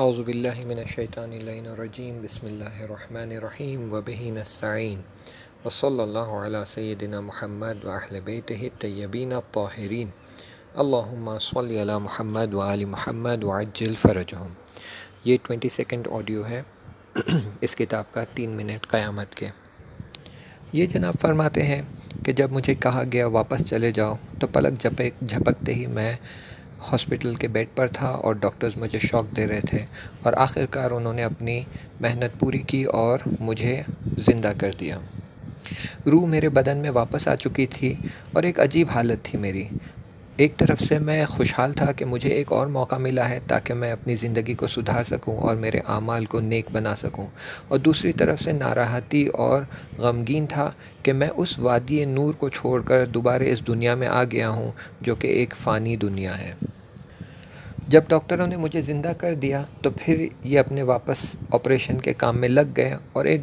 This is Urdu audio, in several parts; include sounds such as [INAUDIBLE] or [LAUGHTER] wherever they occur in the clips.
اعوذ باللہ من الشیطان اللعین الرجیم، بسم اللہ الرحمن الرحیم وبہ نستعین وصلی اللہ علی سیدنا محمد واہل بیتہ الطیبین الطاہرین. اللہم صلی علی محمد وآل محمد وعجل فرجہم. یہ ٹوئنٹی سیکنڈ آڈیو ہے اس کتاب کا تین منٹ قیامت کے. یہ جناب فرماتے ہیں کہ جب مجھے کہا گیا واپس چلے جاؤ، تو پلک جھپک جھپکتے ہی میں ہاسپٹل کے بیڈ پر تھا اور ڈاکٹرز مجھے شوق دے رہے تھے اور آخر کار انہوں نے اپنی محنت پوری کی اور مجھے زندہ کر دیا۔ روح میرے بدن میں واپس آ چکی تھی اور ایک عجیب حالت تھی میری۔ ایک طرف سے میں خوشحال تھا کہ مجھے ایک اور موقع ملا ہے تاکہ میں اپنی زندگی کو سدھار سکوں اور میرے اعمال کو نیک بنا سکوں۔ اور دوسری طرف سے ناراحتی اور غمگین تھا کہ میں اس وادی نور کو چھوڑ کر دوبارہ اس دنیا میں آ گیا ہوں جو کہ ایک فانی دنیا ہے۔ جب ڈاکٹروں نے مجھے زندہ کر دیا تو پھر یہ اپنے واپس آپریشن کے کام میں لگ گئے اور ایک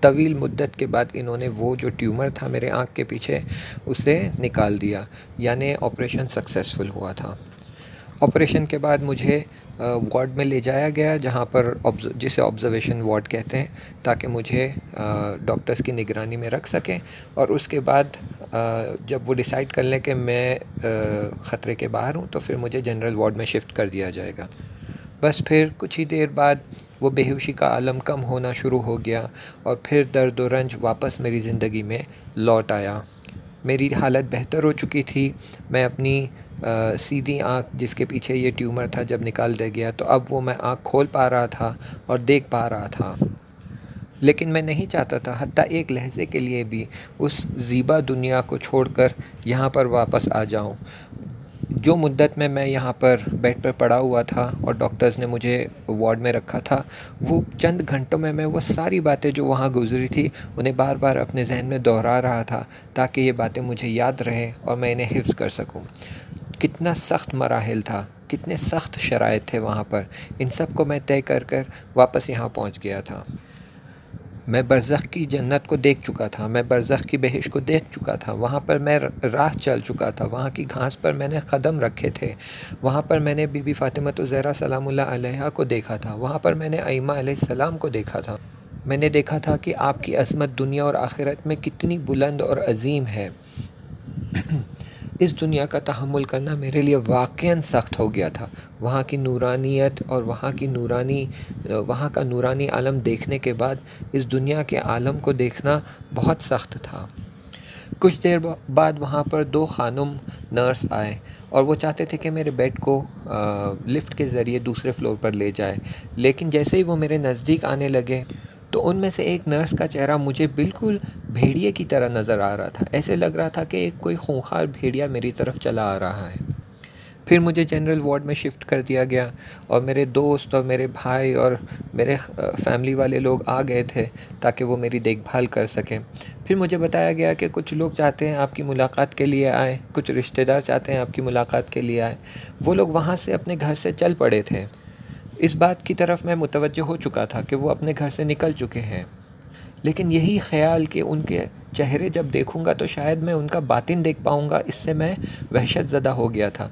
طویل مدت کے بعد انہوں نے وہ جو ٹیومر تھا میرے آنکھ کے پیچھے، اسے نکال دیا یعنی آپریشن سکسیزفل ہوا تھا۔ آپریشن کے بعد مجھے وارڈ میں لے جایا گیا، جہاں پر جسے آبزرویشن وارڈ کہتے ہیں، تاکہ مجھے ڈاکٹرز کی نگرانی میں رکھ سکیں۔ اور اس کے بعد جب وہ ڈیسائیڈ کر لیں کہ میں خطرے کے باہر ہوں، تو پھر مجھے جنرل وارڈ میں شفٹ کر دیا جائے گا۔ بس پھر کچھ ہی دیر بعد وہ بے ہوشی کا عالم کم ہونا شروع ہو گیا اور پھر درد و رنج واپس میری زندگی میں لوٹ آیا۔ میری حالت بہتر ہو چکی تھی۔ میں اپنی سیدھی آنکھ جس کے پیچھے یہ ٹیومر تھا جب نکال دیا گیا تو اب وہ میں آنکھ کھول پا رہا تھا اور دیکھ پا رہا تھا۔ لیکن میں نہیں چاہتا تھا، حتیٰ ایک لہجے کے لیے بھی اس زیبا دنیا کو چھوڑ کر یہاں پر واپس آ جاؤں۔ جو مدت میں میں یہاں پر بیڈ پر پڑا ہوا تھا اور ڈاکٹرز نے مجھے وارڈ میں رکھا تھا، وہ چند گھنٹوں میں میں وہ ساری باتیں جو وہاں گزری تھی انہیں بار بار اپنے ذہن میں دہرا رہا تھا تاکہ یہ باتیں مجھے یاد رہیں اور میں انہیں حفظ کر سکوں۔ کتنا سخت مراحل تھا، کتنے سخت شرائط تھے وہاں پر۔ ان سب کو میں طے کر کر واپس یہاں پہنچ گیا تھا۔ میں برزخ کی جنت کو دیکھ چکا تھا، میں برزخ کی بہش کو دیکھ چکا تھا۔ وہاں پر میں راہ چل چکا تھا، وہاں کی گھاس پر میں نے قدم رکھے تھے۔ وہاں پر میں نے بی بی فاطمہ و زہرا سلام اللہ علیہ کو دیکھا تھا۔ وہاں پر میں نے ائمہ علیہ السلام کو دیکھا تھا۔ میں نے دیکھا تھا کہ آپ کی عظمت دنیا اور آخرت میں کتنی بلند اور عظیم ہے۔ اس دنیا کا تحمل کرنا میرے لیے واقعاً سخت ہو گیا تھا۔ وہاں کی نورانیت اور وہاں کی نورانی، وہاں کا نورانی عالم دیکھنے کے بعد اس دنیا کے عالم کو دیکھنا بہت سخت تھا۔ کچھ دیر بعد وہاں پر دو خانم نرس آئے اور وہ چاہتے تھے کہ میرے بیڈ کو لفٹ کے ذریعے دوسرے فلور پر لے جائے۔ لیکن جیسے ہی وہ میرے نزدیک آنے لگے تو ان میں سے ایک نرس کا چہرہ مجھے بالکل بھیڑیے کی طرح نظر آ رہا تھا۔ ایسے لگ رہا تھا کہ ایک کوئی خونخوار بھیڑیا میری طرف چلا آ رہا ہے۔ پھر مجھے جنرل وارڈ میں شفٹ کر دیا گیا اور میرے دوست اور میرے بھائی اور میرے فیملی والے لوگ آ گئے تھے تاکہ وہ میری دیکھ بھال کر سکیں۔ پھر مجھے بتایا گیا کہ کچھ لوگ چاہتے ہیں آپ کی ملاقات کے لیے آئیں، کچھ رشتہ دار چاہتے ہیں آپ کی ملاقات کے لیے آئیں۔ وہ لوگ وہاں سے اپنے گھر سے چل پڑے تھے۔ اس بات کی طرف میں متوجہ ہو چکا تھا کہ وہ اپنے گھر سے نکل چکے ہیں۔ لیکن یہی خیال کہ ان کے چہرے جب دیکھوں گا تو شاید میں ان کا باطن دیکھ پاؤں گا، اس سے میں وحشت زدہ ہو گیا تھا۔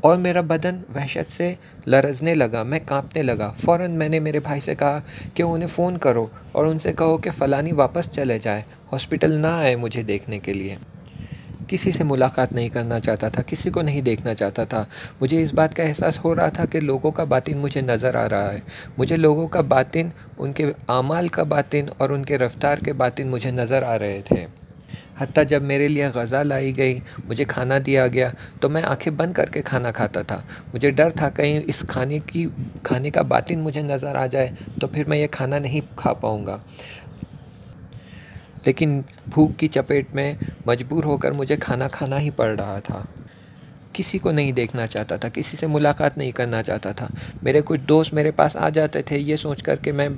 اور میرا بدن وحشت سے لرزنے لگا، میں کانپنے لگا۔ فوراً میں نے میرے بھائی سے کہا کہ انہیں فون کرو اور ان سے کہو کہ فلانی واپس چلے جائے، ہاسپٹل نہ آئے مجھے دیکھنے کے لیے۔ کسی سے ملاقات نہیں کرنا چاہتا تھا، کسی کو نہیں دیکھنا چاہتا تھا۔ مجھے اس بات کا احساس ہو رہا تھا کہ لوگوں کا باطن مجھے نظر آ رہا ہے۔ مجھے لوگوں کا باطن، ان کے اعمال کا باطن اور ان کے رفتار کے باطن مجھے نظر آ رہے تھے۔ حتیٰ جب میرے لیے غذا لائی گئی، مجھے کھانا دیا گیا، تو میں آنکھیں بند کر کے کھانا کھاتا تھا۔ مجھے ڈر تھا کہیں اس کھانے کی، کھانے کا باطن مجھے نظر آ جائے، تو پھر میں یہ کھانا نہیں کھا پاؤں گا۔ لیکن بھوک کی چپیٹ میں مجبور ہو کر مجھے کھانا کھانا ہی پڑ رہا تھا۔ کسی کو نہیں دیکھنا چاہتا تھا، کسی سے ملاقات نہیں کرنا چاہتا تھا۔ میرے کچھ دوست میرے پاس آ جاتے تھے، یہ سوچ کر کہ میں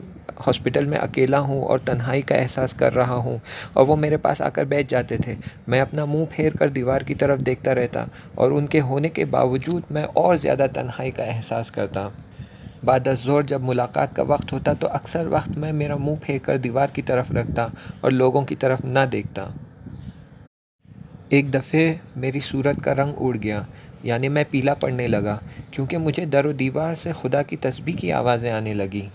ہاسپٹل میں اکیلا ہوں اور تنہائی کا احساس کر رہا ہوں۔ اور وہ میرے پاس آ کر بیٹھ جاتے تھے۔ میں اپنا منہ پھیر کر دیوار کی طرف دیکھتا رہتا اور ان کے ہونے کے باوجود میں اور زیادہ تنہائی کا احساس کرتا۔ بعد ظہر جب ملاقات کا وقت ہوتا تو اکثر وقت میں میرا منہ پھینک کر دیوار کی طرف رکھتا اور لوگوں کی طرف نہ دیکھتا۔ ایک دفعہ میری صورت کا رنگ اڑ گیا یعنی میں پیلا پڑنے لگا، کیونکہ مجھے در و دیوار سے خدا کی تسبیح کی آوازیں آنے لگیں۔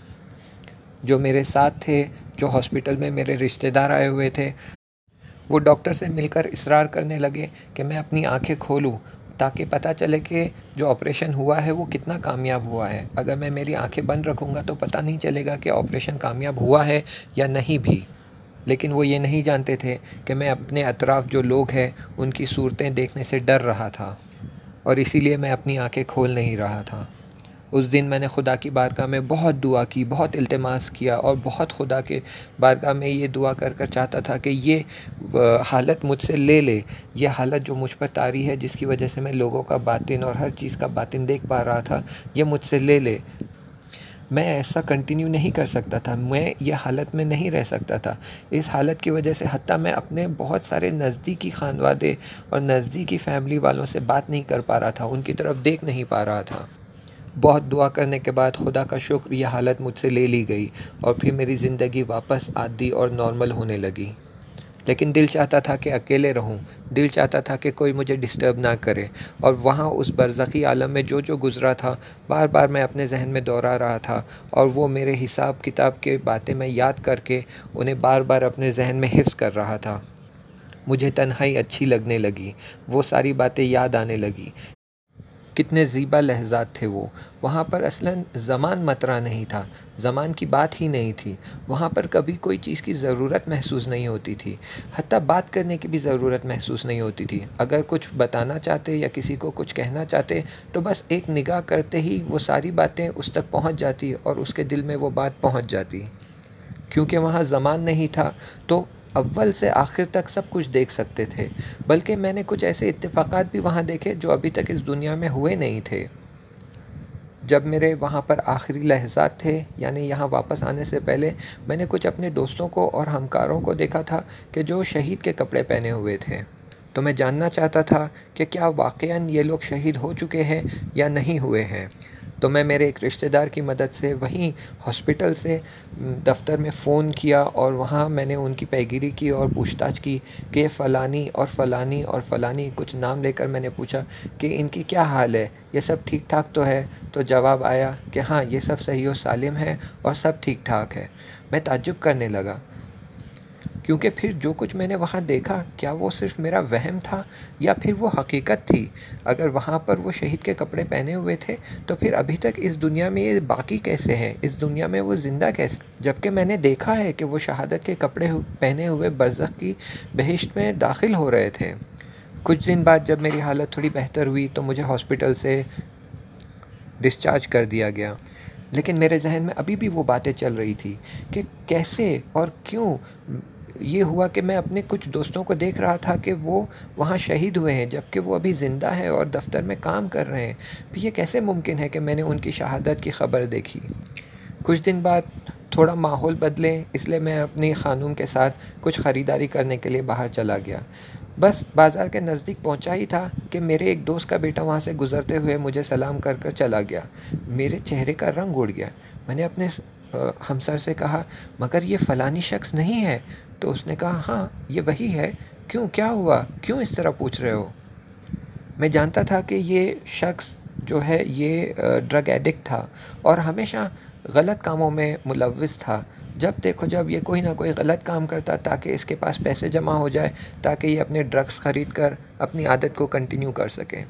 جو میرے ساتھ تھے، جو ہاسپٹل میں میرے رشتہ دار آئے ہوئے تھے، وہ ڈاکٹر سے مل کر اصرار کرنے لگے کہ میں اپنی آنکھیں کھولوں تاکہ پتہ چلے کہ جو آپریشن ہوا ہے وہ کتنا کامیاب ہوا ہے۔ اگر میں میری آنکھیں بند رکھوں گا تو پتہ نہیں چلے گا کہ آپریشن کامیاب ہوا ہے یا نہیں بھی۔ لیکن وہ یہ نہیں جانتے تھے کہ میں اپنے اطراف جو لوگ ہیں، ان کی صورتیں دیکھنے سے ڈر رہا تھا۔ اور اسی لیے میں اپنی آنکھیں کھول نہیں رہا تھا۔ اس دن میں نے خدا کی بارگاہ میں بہت دعا کی، بہت التماس کیا اور بہت خدا کے بارگاہ میں یہ دعا کر کر چاہتا تھا کہ یہ حالت مجھ سے لے لے۔ یہ حالت جو مجھ پر طاری ہے، جس کی وجہ سے میں لوگوں کا باطن اور ہر چیز کا باطن دیکھ پا رہا تھا، یہ مجھ سے لے لے۔ میں ایسا کنٹینیو نہیں کر سکتا تھا، میں یہ حالت میں نہیں رہ سکتا تھا۔ اس حالت کی وجہ سے حتیٰ میں اپنے بہت سارے نزدیکی خانوادے اور نزدیکی فیملی والوں سے بات نہیں کر پا رہا تھا، ان کی طرف دیکھ نہیں پا رہا تھا۔ بہت دعا کرنے کے بعد خدا کا شکر، یہ حالت مجھ سے لے لی گئی اور پھر میری زندگی واپس عادی اور نارمل ہونے لگی۔ لیکن دل چاہتا تھا کہ اکیلے رہوں، دل چاہتا تھا کہ کوئی مجھے ڈسٹرب نہ کرے اور وہاں اس برزخی عالم میں جو جو گزرا تھا، بار بار میں اپنے ذہن میں دہرا رہا تھا اور وہ میرے حساب کتاب کے باتیں میں یاد کر کے انہیں بار بار اپنے ذہن میں حفظ کر رہا تھا۔ مجھے تنہائی اچھی لگنے لگی، وہ ساری باتیں یاد آنے لگی۔ کتنے زیبا لحظات تھے وہ۔ وہاں پر اصلاً زمان مترا نہیں تھا، زمان کی بات ہی نہیں تھی۔ وہاں پر کبھی کوئی چیز کی ضرورت محسوس نہیں ہوتی تھی، حتیٰ بات کرنے کی بھی ضرورت محسوس نہیں ہوتی تھی۔ اگر کچھ بتانا چاہتے یا کسی کو کچھ کہنا چاہتے، تو بس ایک نگاہ کرتے ہی وہ ساری باتیں اس تک پہنچ جاتی اور اس کے دل میں وہ بات پہنچ جاتی۔ کیونکہ وہاں زمان نہیں تھا، تو اول سے آخر تک سب کچھ دیکھ سکتے تھے۔ بلکہ میں نے کچھ ایسے اتفاقات بھی وہاں دیکھے جو ابھی تک اس دنیا میں ہوئے نہیں تھے۔ جب میرے وہاں پر آخری لحظات تھے یعنی یہاں واپس آنے سے پہلے، میں نے کچھ اپنے دوستوں کو اور ہمکاروں کو دیکھا تھا کہ جو شہید کے کپڑے پہنے ہوئے تھے۔ تو میں جاننا چاہتا تھا کہ کیا واقعاً یہ لوگ شہید ہو چکے ہیں یا نہیں ہوئے ہیں۔ تو میں میرے ایک رشتہ دار کی مدد سے وہیں ہاسپٹل سے دفتر میں فون کیا اور وہاں میں نے ان کی پیگیری کی اور پوچھ تاچھ کی کہ فلانی اور فلانی اور فلانی کچھ نام لے کر میں نے پوچھا کہ ان کی کیا حال ہے؟ یہ سب ٹھیک ٹھاک تو ہے؟ تو جواب آیا کہ ہاں یہ سب صحیح و سالم ہے اور سب ٹھیک ٹھاک ہے۔ میں تعجب کرنے لگا۔ کیونکہ پھر جو کچھ میں نے وہاں دیکھا، کیا وہ صرف میرا وہم تھا یا پھر وہ حقیقت تھی؟ اگر وہاں پر وہ شہید کے کپڑے پہنے ہوئے تھے، تو پھر ابھی تک اس دنیا میں یہ باقی کیسے ہیں؟ اس دنیا میں وہ زندہ کیسے؟ جبکہ میں نے دیکھا ہے کہ وہ شہادت کے کپڑے پہنے ہوئے برزخ کی بہشت میں داخل ہو رہے تھے۔ کچھ دن بعد جب میری حالت تھوڑی بہتر ہوئی، تو مجھے ہاسپٹل سے ڈسچارج کر دیا گیا۔ لیکن میرے ذہن میں ابھی بھی وہ باتیں چل رہی تھی کہ کیسے اور کیوں یہ ہوا کہ میں اپنے کچھ دوستوں کو دیکھ رہا تھا کہ وہ وہاں شہید ہوئے ہیں جبکہ وہ ابھی زندہ ہیں اور دفتر میں کام کر رہے ہیں۔ پھر یہ کیسے ممکن ہے کہ میں نے ان کی شہادت کی خبر دیکھی؟ کچھ دن بعد تھوڑا ماحول بدلے، اس لیے میں اپنی خانوم کے ساتھ کچھ خریداری کرنے کے لیے باہر چلا گیا۔ بس بازار کے نزدیک پہنچا ہی تھا کہ میرے ایک دوست کا بیٹا وہاں سے گزرتے ہوئے مجھے سلام کر کر چلا گیا۔ میرے چہرے کا رنگ اڑ گیا۔ میں نے اپنے ہمسر سے کہا، مگر یہ فلانی شخص نہیں ہے۔ تو اس نے کہا ہاں یہ وہی ہے۔ کیوں؟ کیا ہوا؟ کیوں اس طرح پوچھ رہے ہو؟ میں جانتا تھا کہ یہ شخص جو ہے، یہ ڈرگ ایڈکٹ تھا اور ہمیشہ غلط کاموں میں ملوث تھا۔ جب دیکھو، جب یہ کوئی نہ کوئی غلط کام کرتا، تاکہ اس کے پاس پیسے جمع ہو جائے، تاکہ یہ اپنے ڈرگس خرید کر اپنی عادت کو کنٹینیو کر سکے۔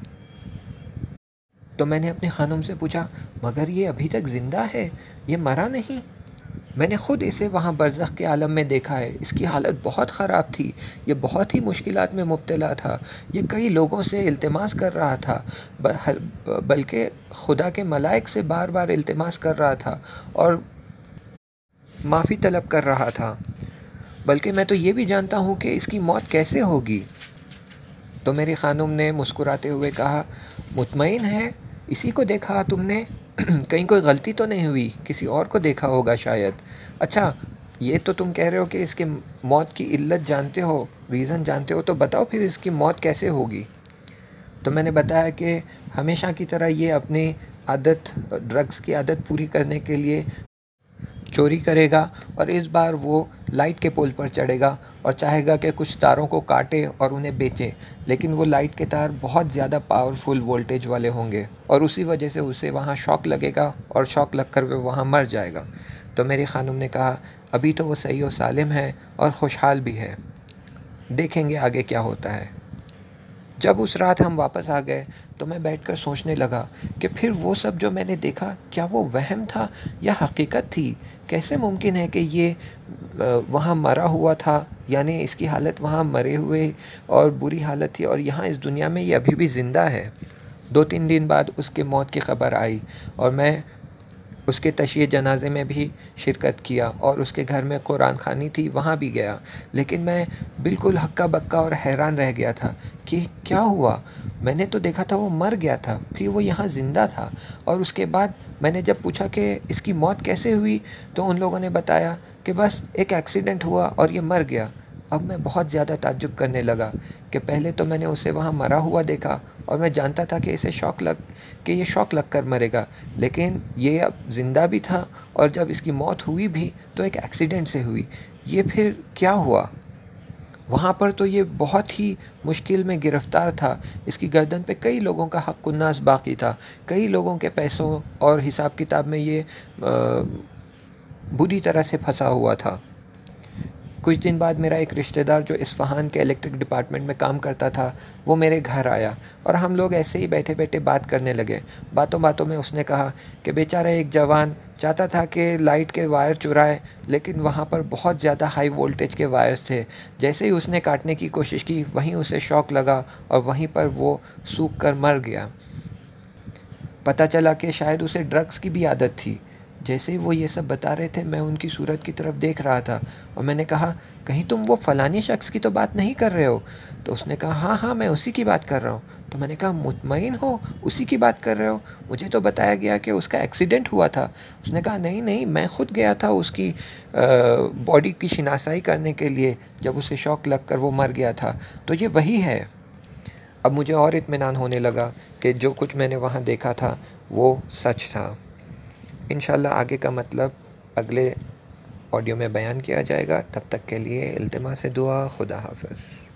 تو میں نے اپنی خانم سے پوچھا، مگر یہ ابھی تک زندہ ہے؟ یہ مرا نہیں؟ میں نے خود اسے وہاں برزخ کے عالم میں دیکھا ہے۔ اس کی حالت بہت خراب تھی۔ یہ بہت ہی مشکلات میں مبتلا تھا۔ یہ کئی لوگوں سے التماس کر رہا تھا۔ بلکہ خدا کے ملائک سے بار بار التماس کر رہا تھا اور معافی طلب کر رہا تھا۔ بلکہ میں تو یہ بھی جانتا ہوں کہ اس کی موت کیسے ہوگی۔ تو میری خانم نے مسکراتے ہوئے کہا، مطمئن ہے؟ اسی کو دیکھا تم نے؟ [CLEARS THROAT] کہیں کوئی غلطی تو نہیں ہوئی؟ کسی اور کو دیکھا ہوگا شاید۔ اچھا یہ تو تم کہہ رہے ہو کہ اس کے موت کی علت جانتے ہو ریزن جانتے ہو، تو بتاؤ پھر اس کی موت کیسے ہوگی؟ تو میں نے بتایا کہ ہمیشہ کی طرح یہ اپنی عادت ڈرگس کی عادت پوری کرنے کے لیے چوری کرے گا اور اس بار وہ لائٹ کے پول پر چڑھے گا اور چاہے گا کہ کچھ تاروں کو کاٹے اور انہیں بیچے، لیکن وہ لائٹ کے تار بہت زیادہ پاورفل وولٹیج والے ہوں گے اور اسی وجہ سے اسے وہاں شوق لگے گا اور شوق لگ کر وہ وہاں مر جائے گا۔ تو میری خانم نے کہا، ابھی تو وہ صحیح و سالم ہے اور خوشحال بھی ہے۔ دیکھیں گے آگے کیا ہوتا ہے۔ جب اس رات ہم واپس آ گئے تو میں بیٹھ کر سوچنے لگا کہ پھر وہ سب جو میں نے دیکھا، کیا وہ وہم تھا یا حقیقت تھی؟ کیسے ممکن ہے کہ یہ وہاں مرا ہوا تھا؟ یعنی اس کی حالت وہاں مرے ہوئے اور بری حالت تھی اور یہاں اس دنیا میں یہ ابھی بھی زندہ ہے۔ دو تین دن بعد اس کے موت کی خبر آئی اور میں اس کے تشیع جنازے میں بھی شرکت کیا اور اس کے گھر میں قرآن خوانی تھی، وہاں بھی گیا۔ لیکن میں بالکل ہکا بکا اور حیران رہ گیا تھا کہ کیا ہوا؟ میں نے تو دیکھا تھا وہ مر گیا تھا، پھر وہ یہاں زندہ تھا اور اس کے بعد میں نے جب پوچھا کہ اس کی موت کیسے ہوئی، تو ان لوگوں نے بتایا کہ بس ایک ایکسیڈنٹ ہوا اور یہ مر گیا۔ اب میں بہت زیادہ تعجب کرنے لگا کہ پہلے تو میں نے اسے وہاں مرا ہوا دیکھا اور میں جانتا تھا کہ اسے شوق لگ، کہ یہ شوق لگ کر مرے گا۔ لیکن یہ اب زندہ بھی تھا اور جب اس کی موت ہوئی بھی تو ایک ایکسیڈنٹ سے ہوئی۔ یہ پھر کیا ہوا؟ وہاں پر تو یہ بہت ہی مشکل میں گرفتار تھا۔ اس کی گردن پہ کئی لوگوں کا حق الناس باقی تھا۔ کئی لوگوں کے پیسوں اور حساب کتاب میں یہ بری طرح سے پھنسا ہوا تھا۔ کچھ دن بعد میرا ایک رشتہ دار جو اسفہان کے الیکٹرک ڈپارٹمنٹ میں کام کرتا تھا، وہ میرے گھر آیا اور ہم لوگ ایسے ہی بیٹھے بیٹھے بات کرنے لگے۔ باتوں باتوں میں اس نے کہا کہ بیچارہ ایک جوان چاہتا تھا کہ لائٹ کے وائر چرائے، لیکن وہاں پر بہت زیادہ ہائی وولٹیج کے وائرس تھے۔ جیسے ہی اس نے کاٹنے کی کوشش کی، وہیں اسے شوق لگا اور وہیں پر وہ سوکھ کر مر گیا۔ پتہ چلا کہ شاید اسے ڈرگس کی بھی عادت تھی۔ جیسے ہی وہ یہ سب بتا رہے تھے، میں ان کی صورت کی طرف دیکھ رہا تھا۔ اور میں نے کہا، کہیں تم وہ فلانی شخص کی تو بات نہیں کر رہے ہو؟ تو اس نے کہا ہاں ہاں میں اسی کی بات کر رہا ہوں۔ تو میں نے کہا، مطمئن ہو، اسی کی بات کر رہے ہو؟ مجھے تو بتایا گیا کہ اس کا ایکسیڈنٹ ہوا تھا۔ اس نے کہا، نہیں نہیں، میں خود گیا تھا اس کی باڈی کی شناسائی کرنے کے لیے، جب اسے شوق لگ کر وہ مر گیا تھا۔ تو یہ وہی ہے۔ اب مجھے اور اطمینان ہونے لگا کہ جو کچھ میں نے وہاں دیکھا تھا، وہ سچ تھا۔ انشاءاللہ آگے کا مطلب اگلے آڈیو میں بیان کیا جائے گا۔ تب تک کے لیے التما سے دعا، خدا حافظ۔